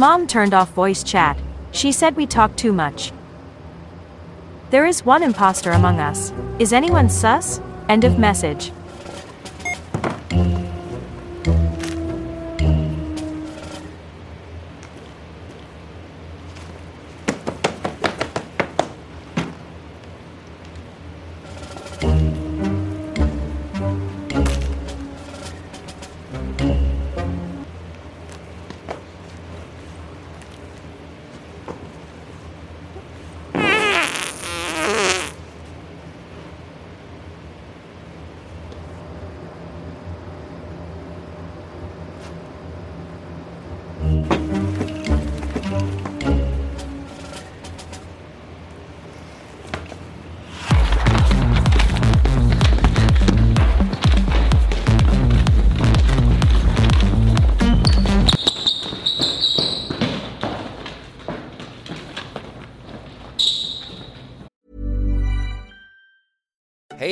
Mom turned off voice chat. She said we talk too much. There is one imposter among us. Is anyone sus? End of message.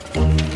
Thank you.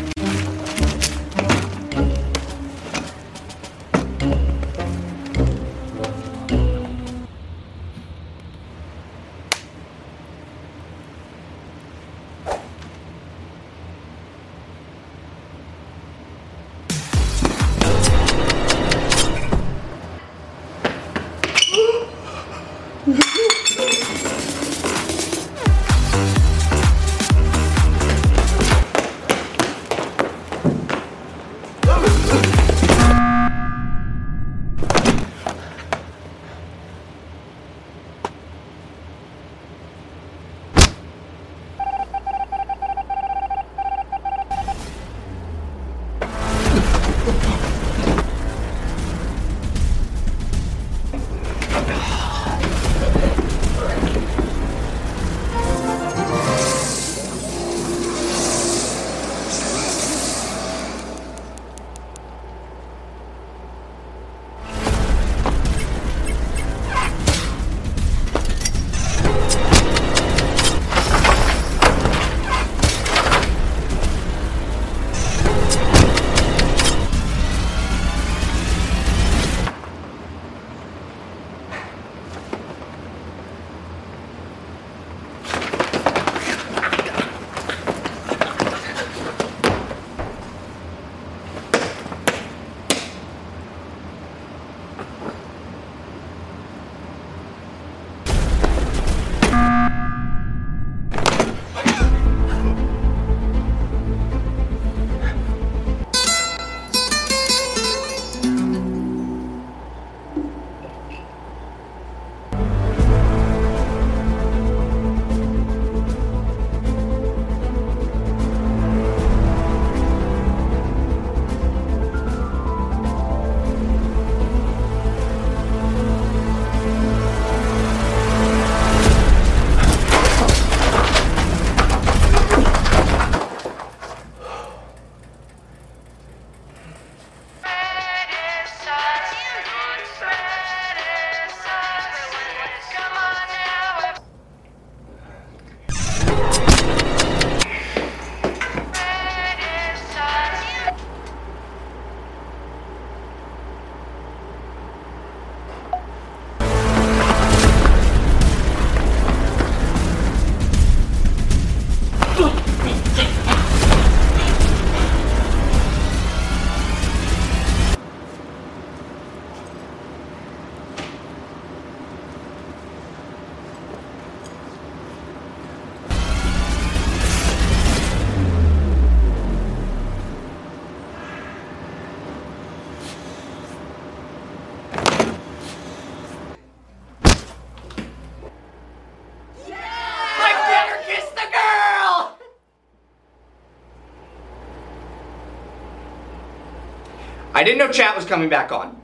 I didn't know chat was coming back on.